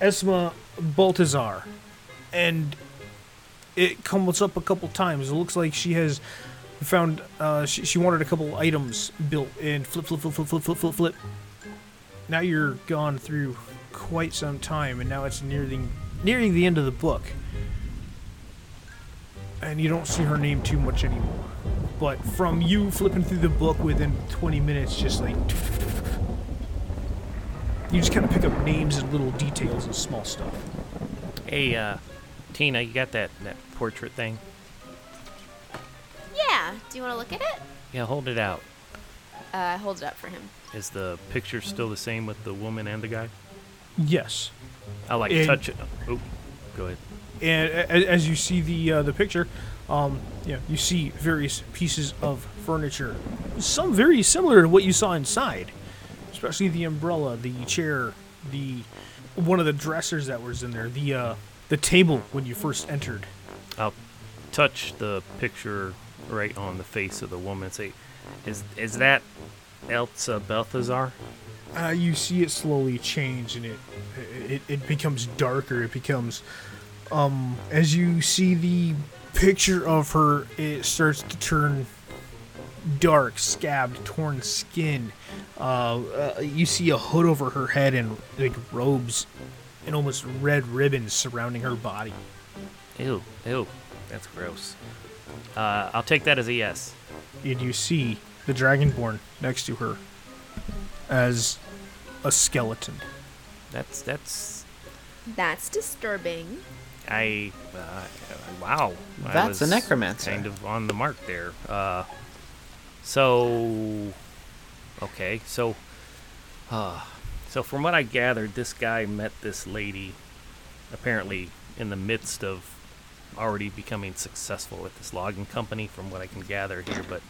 Esma Baltazar, and it comes up a couple times. It looks like she has found uh, she, she wanted a couple items built and flip, flip, flip, flip, flip, flip, flip, flip. Now you're gone through quite some time, and now it's nearing nearing the end of the book, and you don't see her name too much anymore. But from you flipping through the book within 20 minutes, just like you just kind of pick up names and little details and small stuff. Hey, uh, Tina, you got that, that portrait thing? Yeah. Do you want to look at it? Yeah, hold it out. Uh, I hold it up for him. Is the picture still the same with the woman and the guy? Yes. I like And- touch it. Oh, go ahead. and a- a- as you see the uh, the picture, um, yeah, you see various pieces of furniture, some very similar to what you saw inside, especially the umbrella, the chair, the one of the dressers that was in there, the uh, the table when you first entered. I'll touch the picture right on the face of the woman and say, "Is is that Elsa Baltazar?" Uh, you see it slowly change, and it, it it becomes darker. It becomes, um, as you see the picture of her, it starts to turn dark, scabbed, torn skin. Uh, uh, you see a hood over her head and like robes, and almost red ribbons surrounding her body. Ew, ew, that's gross. Uh, I'll take that as a yes. And you see the dragonborn next to her as a skeleton. That's that's That's disturbing. I uh, wow. I That's a necromancer. Kind of on the mark there. Uh, so okay, so uh, so from what I gathered, this guy met this lady apparently in the midst of already becoming successful with this logging company from what I can gather here, but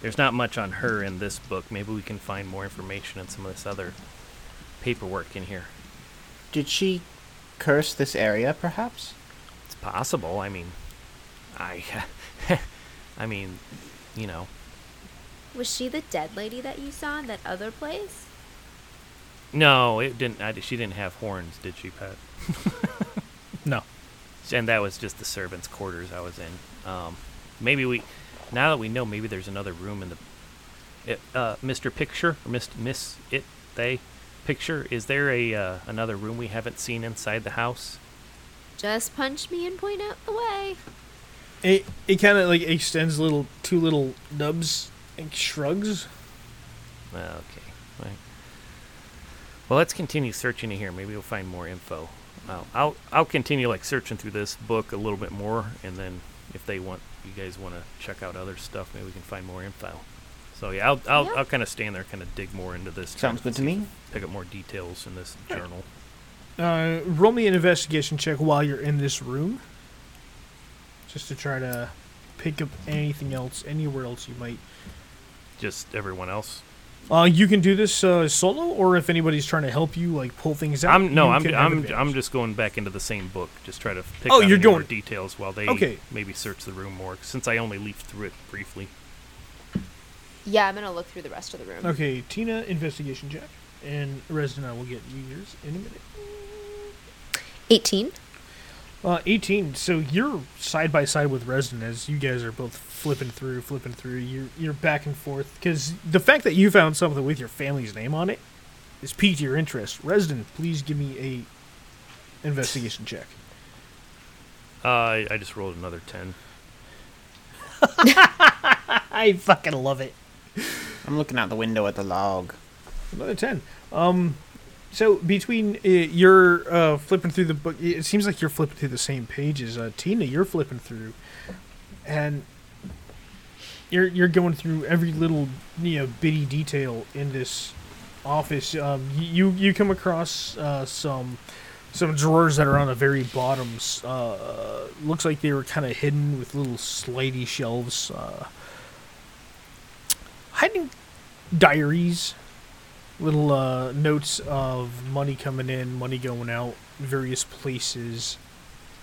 there's not much on her in this book. Maybe we can find more information in some of this other paperwork in here. Did she curse this area, perhaps? It's possible. I mean, I, I mean, you know, Was she the dead lady that you saw in that other place? no, it didn't. I, she didn't have horns, did she, Pat? No. And that was just the servants' quarters I was in. Um, maybe we, now that we know, maybe there's another room in the, it, uh, Mr. Picture or Miss Miss It They Picture. Is there a uh, another room we haven't seen inside the house? Just punch me and point out the way. It it kind of like extends little two little nubs and shrugs. Okay. Right. Well, let's continue searching in here. Maybe we'll find more info. I'll, I'll I'll continue like searching through this book a little bit more, and then if they want, you guys want to check out other stuff, maybe we can find more info. So yeah, I'll I'll, Yeah. I'll kind of stand there, kind of dig more into this. Sounds good to me. Pick up more details in this journal. Uh, roll me an investigation check while you're in this room, just to try to pick up anything else, anywhere else you might. Just everyone else. Uh, you can do this uh, solo, or if anybody's trying to help you, like pull things out. I'm no, I'm I'm. I'm just going back into the same book, just try to pick Oh, out you're any more going- details while they Okay. maybe search the room more, since I only leafed through it briefly. Yeah, I'm gonna look through the rest of the room. Okay, Tina, investigation check, and Resden, I will get you yours in a minute. 18. Uh, 18. So you're side by side with Resden as you guys are both flipping through, flipping through. You're you're back and forth because the fact that you found something with your family's name on it is piqued your interest. Resden, please give me a investigation check. Uh, I, I just rolled another ten. I fucking love it. I'm looking out the window at the log. Another 10. Um, so between uh, you're uh, flipping through the book, it seems like you're flipping through the same pages. Uh, Tina, you're flipping through, and you're you're going through every little you know bitty detail in this office. Um, you you come across uh, some some drawers that are on the very bottoms. Uh, looks like they were kind of hidden with little slidey shelves. Uh, hiding diaries little uh, notes of money coming in, money going out, various places.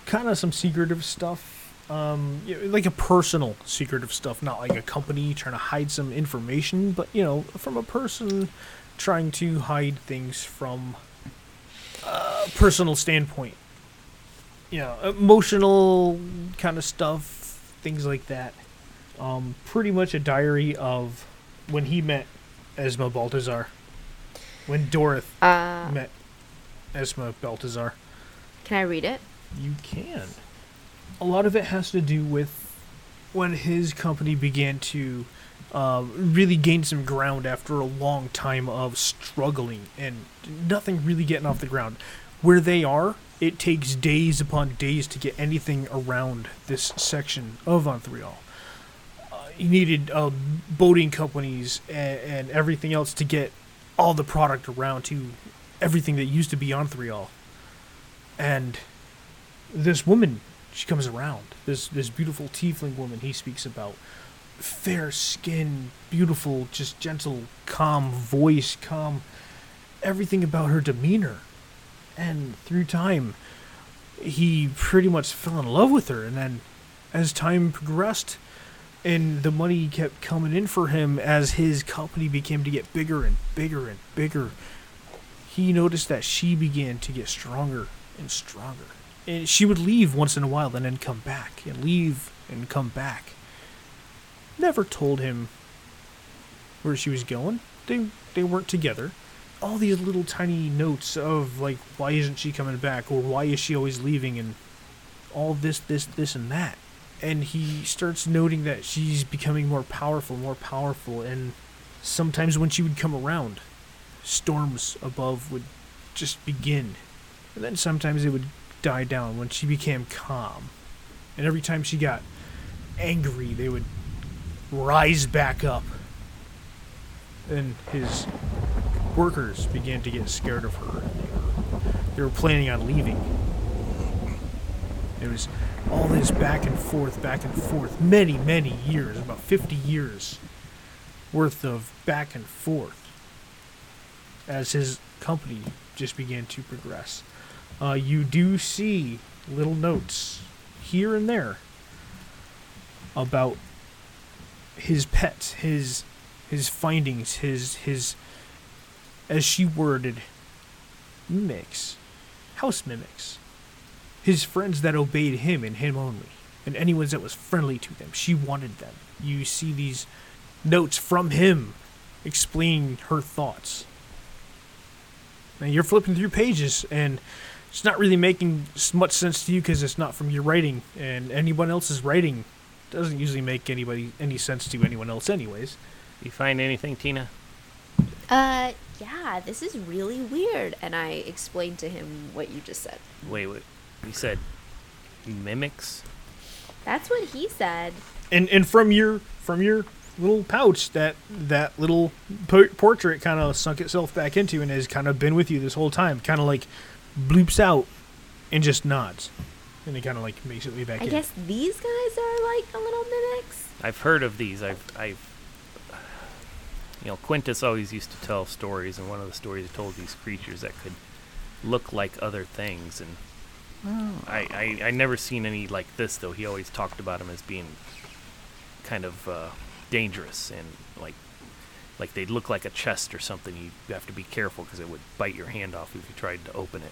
Kind of some secretive stuff Um, you know, like a personal secretive stuff, not like a company trying to hide some information, but you know, from a person trying to hide things from a personal standpoint. You know, emotional kind of stuff, things like that. Um, pretty much a diary of when he met Esma Baltazar. When Dorith Uh, met Esma Baltazar. can I read it? You can. A lot of it has to do with when his company began to uh, really gain some ground after a long time of struggling and nothing really getting off the ground. Where they are, it takes days upon days to get anything around this section of Anthrial. Uh, you needed uh, boating companies and, and everything else to get all the product around to everything that used to be Anthrial. And this woman she comes around. This this beautiful tiefling woman he speaks about. Fair skin beautiful just gentle calm voice calm everything about her demeanor. And through time he pretty much fell in love with her. And then as time progressed and the money kept coming in for him as his company began to get bigger and bigger and bigger. He noticed that she began to get stronger and stronger. And she would leave once in a while and then come back and leave and come back. Never told him where she was going. They they weren't together. All these little tiny notes of like why isn't she coming back or why is she always leaving and all this this this and that and he starts noting that she's becoming more powerful more powerful and sometimes when she would come around storms above would just begin and then sometimes it would die down when she became calm. And every time she got angry, they would rise back up. And his workers began to get scared of her. They were planning on leaving. It was all this back and forth, back and forth, many, many years, about 50 years worth of back and forth as his company just began to progress. Uh, you do see little notes here and there about his pets, his his findings, his his as she worded mimics, house mimics, his friends that obeyed him and him only, and anyone that was friendly to them. She wanted them. You see these notes from him explaining her thoughts. And you're flipping through pages and it's not really making much sense to you because it's not from your writing, and anyone else's writing doesn't usually make anybody any sense to anyone else, anyways. You find anything, Tina? Uh, yeah, this is really weird. And I explained to him what you just said. Wait, wait. You said mimics? That's what he said. And and from your from your little pouch, that that little po- portrait kind of sunk itself back into and has kind of been with you this whole time. Kind of like bloops out and just nods, and it kind of like makes its way back in. I in. guess these guys are like a little mimics. I've heard of these. I've, I've, you know, Quintus always used to tell stories, and one of the stories he told these creatures that could look like other things, and I, I, I never seen any like this though. He always talked about them as being kind of uh, dangerous and like, like they'd look like a chest or something. You have to be careful because it would bite your hand off if you tried to open it.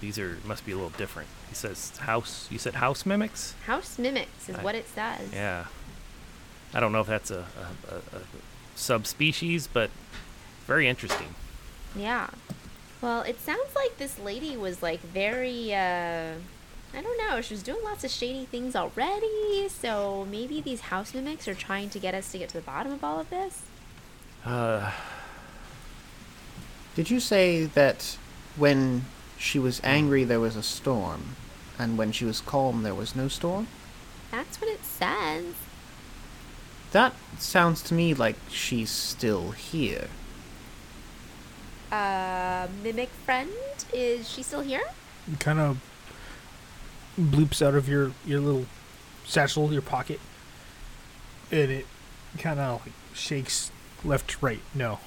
These are must be a little different. He says house. You said house mimics. House mimics is I- what it says. Yeah. I don't know if that's a, a, a, a subspecies, but very interesting. Yeah. Well, it sounds like this lady was like very uh I don't know, she was doing lots of shady things already, so maybe these house mimics are trying to get us to get to the bottom of all of this. Uh, Did you say that when she was angry there was a storm, and when she was calm there was no storm? That's what it says. That sounds to me like she's still here. Uh mimic friend, is she still here? kind of bloops out of your your little satchel, your pocket, and it kind of like shakes left to right. No,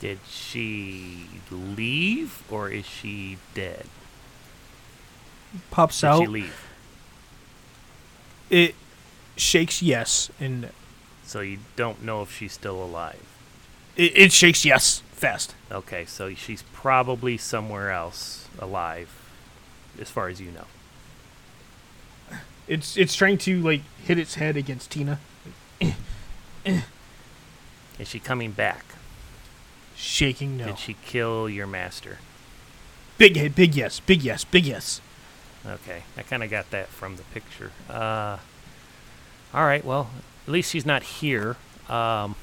did she leave or is she dead? pops Did out. she leave? It shakes yes, and So you don't know if she's still alive. it, it shakes yes fast. Okay, so she's probably somewhere else alive, as far as you know. It's it's trying to like hit its head against Tina. Is she coming back? Shaking no. Did she kill your master? Big big yes, big yes, big yes. Okay, I kind of got that from the picture. Uh, all right, well, at least she's not here. Um,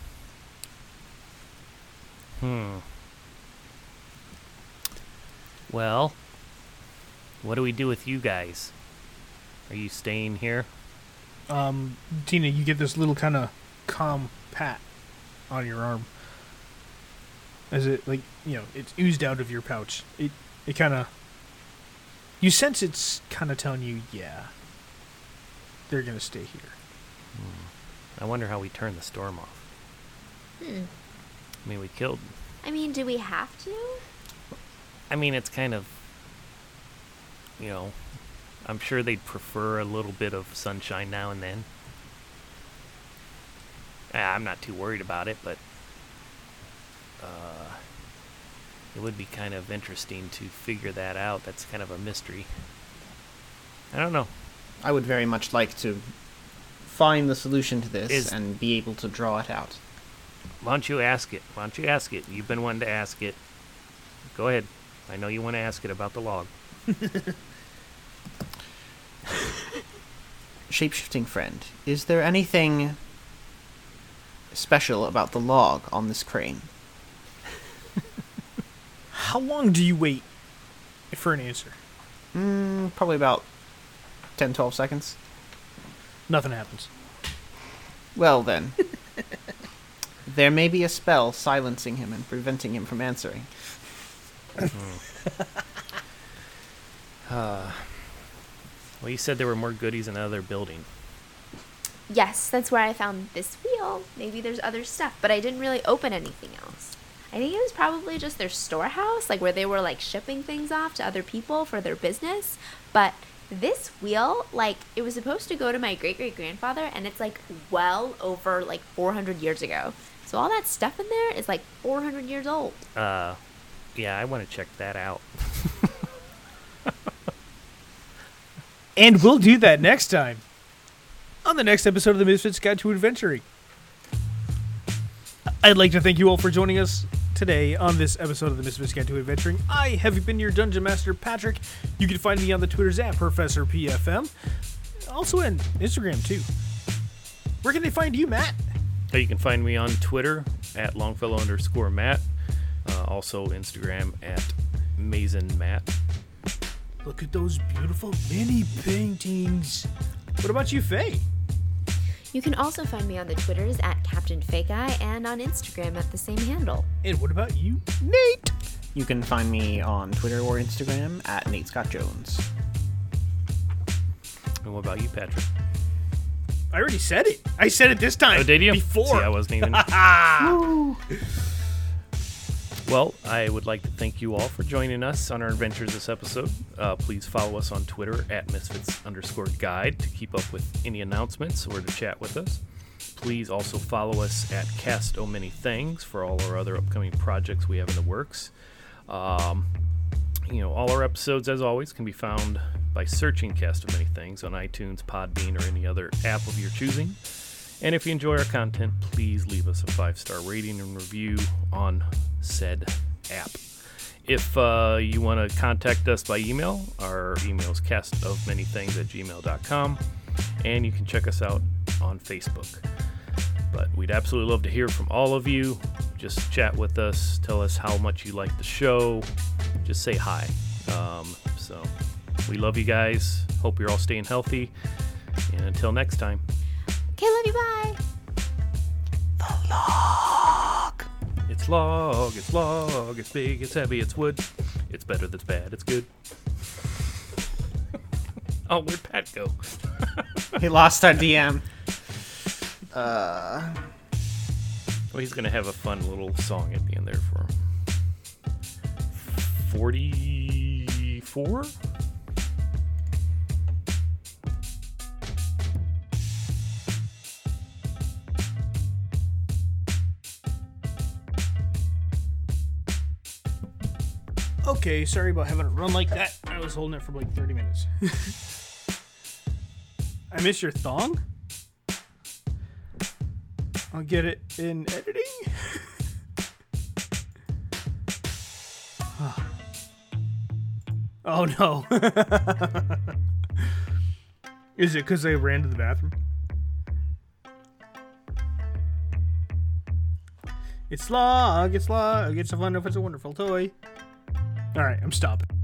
hmm. Well, what do we do with you guys? Are you staying here? Um, Tina, you get this little kind of calm pat on your arm as it like you know it's oozed out of your pouch. It it kind of you sense it's kind of telling you, yeah, they're gonna stay here. Hmm. I wonder how we turn the storm off. Hmm. I mean, we killed. I mean, do we have to? I mean, it's kind of. You know, I'm sure they'd prefer a little bit of sunshine now and then. I'm not too worried about it, but uh, it would be kind of interesting to figure that out. That's kind of a mystery. I don't know. I would very much like to find the solution to this Is- and be able to draw it out. Why don't you ask it? Why don't you ask it? You've been wanting to ask it. Go ahead. I know you want to ask it about the log. Shapeshifting friend, is there anything special about the log on this crane? How long do you wait for an answer? Mm, probably about 10, 12 seconds. Nothing happens. Well then. there may be a spell silencing him and preventing him from answering. Uh, well, you said there were more goodies in another building. Yes, that's where I found this wheel. Maybe there's other stuff, but I didn't really open anything else. I think it was probably just their storehouse, like where they were like shipping things off to other people for their business. But this wheel, like, it was supposed to go to my great great grandfather, and it's like well over like 400 years ago. So all that stuff in there is like 400 years old. Uh, yeah, I want to check that out. And we'll do that next time on the next episode of the Misfits Guide to Adventuring. I'd like to thank you all for joining us today on this episode of the Misfits Guide to Adventuring. I have been your Dungeon Master, Patrick. You can find me on the Twitters at Professor PFM, also on Instagram too. Where can they find you, Matt? You can find me on Twitter at Longfellow underscore Matt. Uh, also Instagram at Mason Matt. Look at those beautiful mini paintings. What about you, Faye? You can also find me on the Twitters at Captain Fake Eye and on Instagram at the same handle. And what about you, Nate? You can find me on Twitter or Instagram at Nate Scott Jones. And what about you, Patrick? I already said it. I said it this time. Oh, did you? Before. See, I wasn't even. well, I would like to thank you all for joining us on our adventures this episode. Uh, please follow us on Twitter at misfits underscore guide to keep up with any announcements or to chat with us. Please also follow us at Cast of Many Things for all our other upcoming projects we have in the works. Um, you know, all our episodes, as always, can be found by searching Cast of Many Things on iTunes, Podbean, or any other app of your choosing. And if you enjoy our content, please leave us a five star rating and review on said app. If uh, you want to contact us by email, our email is castofmanythings at gmail.com, and you can check us out on Facebook. But we'd absolutely love to hear from all of you. Just chat with us, tell us how much you like the show, just say hi. Um, so we love you guys. Hope you're all staying healthy. And until next time. Okay, love you, bye. The log. It's log, it's log, it's big, it's heavy, it's wood. It's better, that's bad, it's good. oh, where'd Pat go? He lost our DM. Uh, Well, he's gonna have a fun little song at the end there for him. 44? Okay, sorry about having it run like that. I was holding it for like 30 minutes. I miss your thong? I'll get it in editing. oh no. Is it because I ran to the bathroom? It's slog, it's slog, it's a wonderful, it's a wonderful toy. Alright, I'm stopping.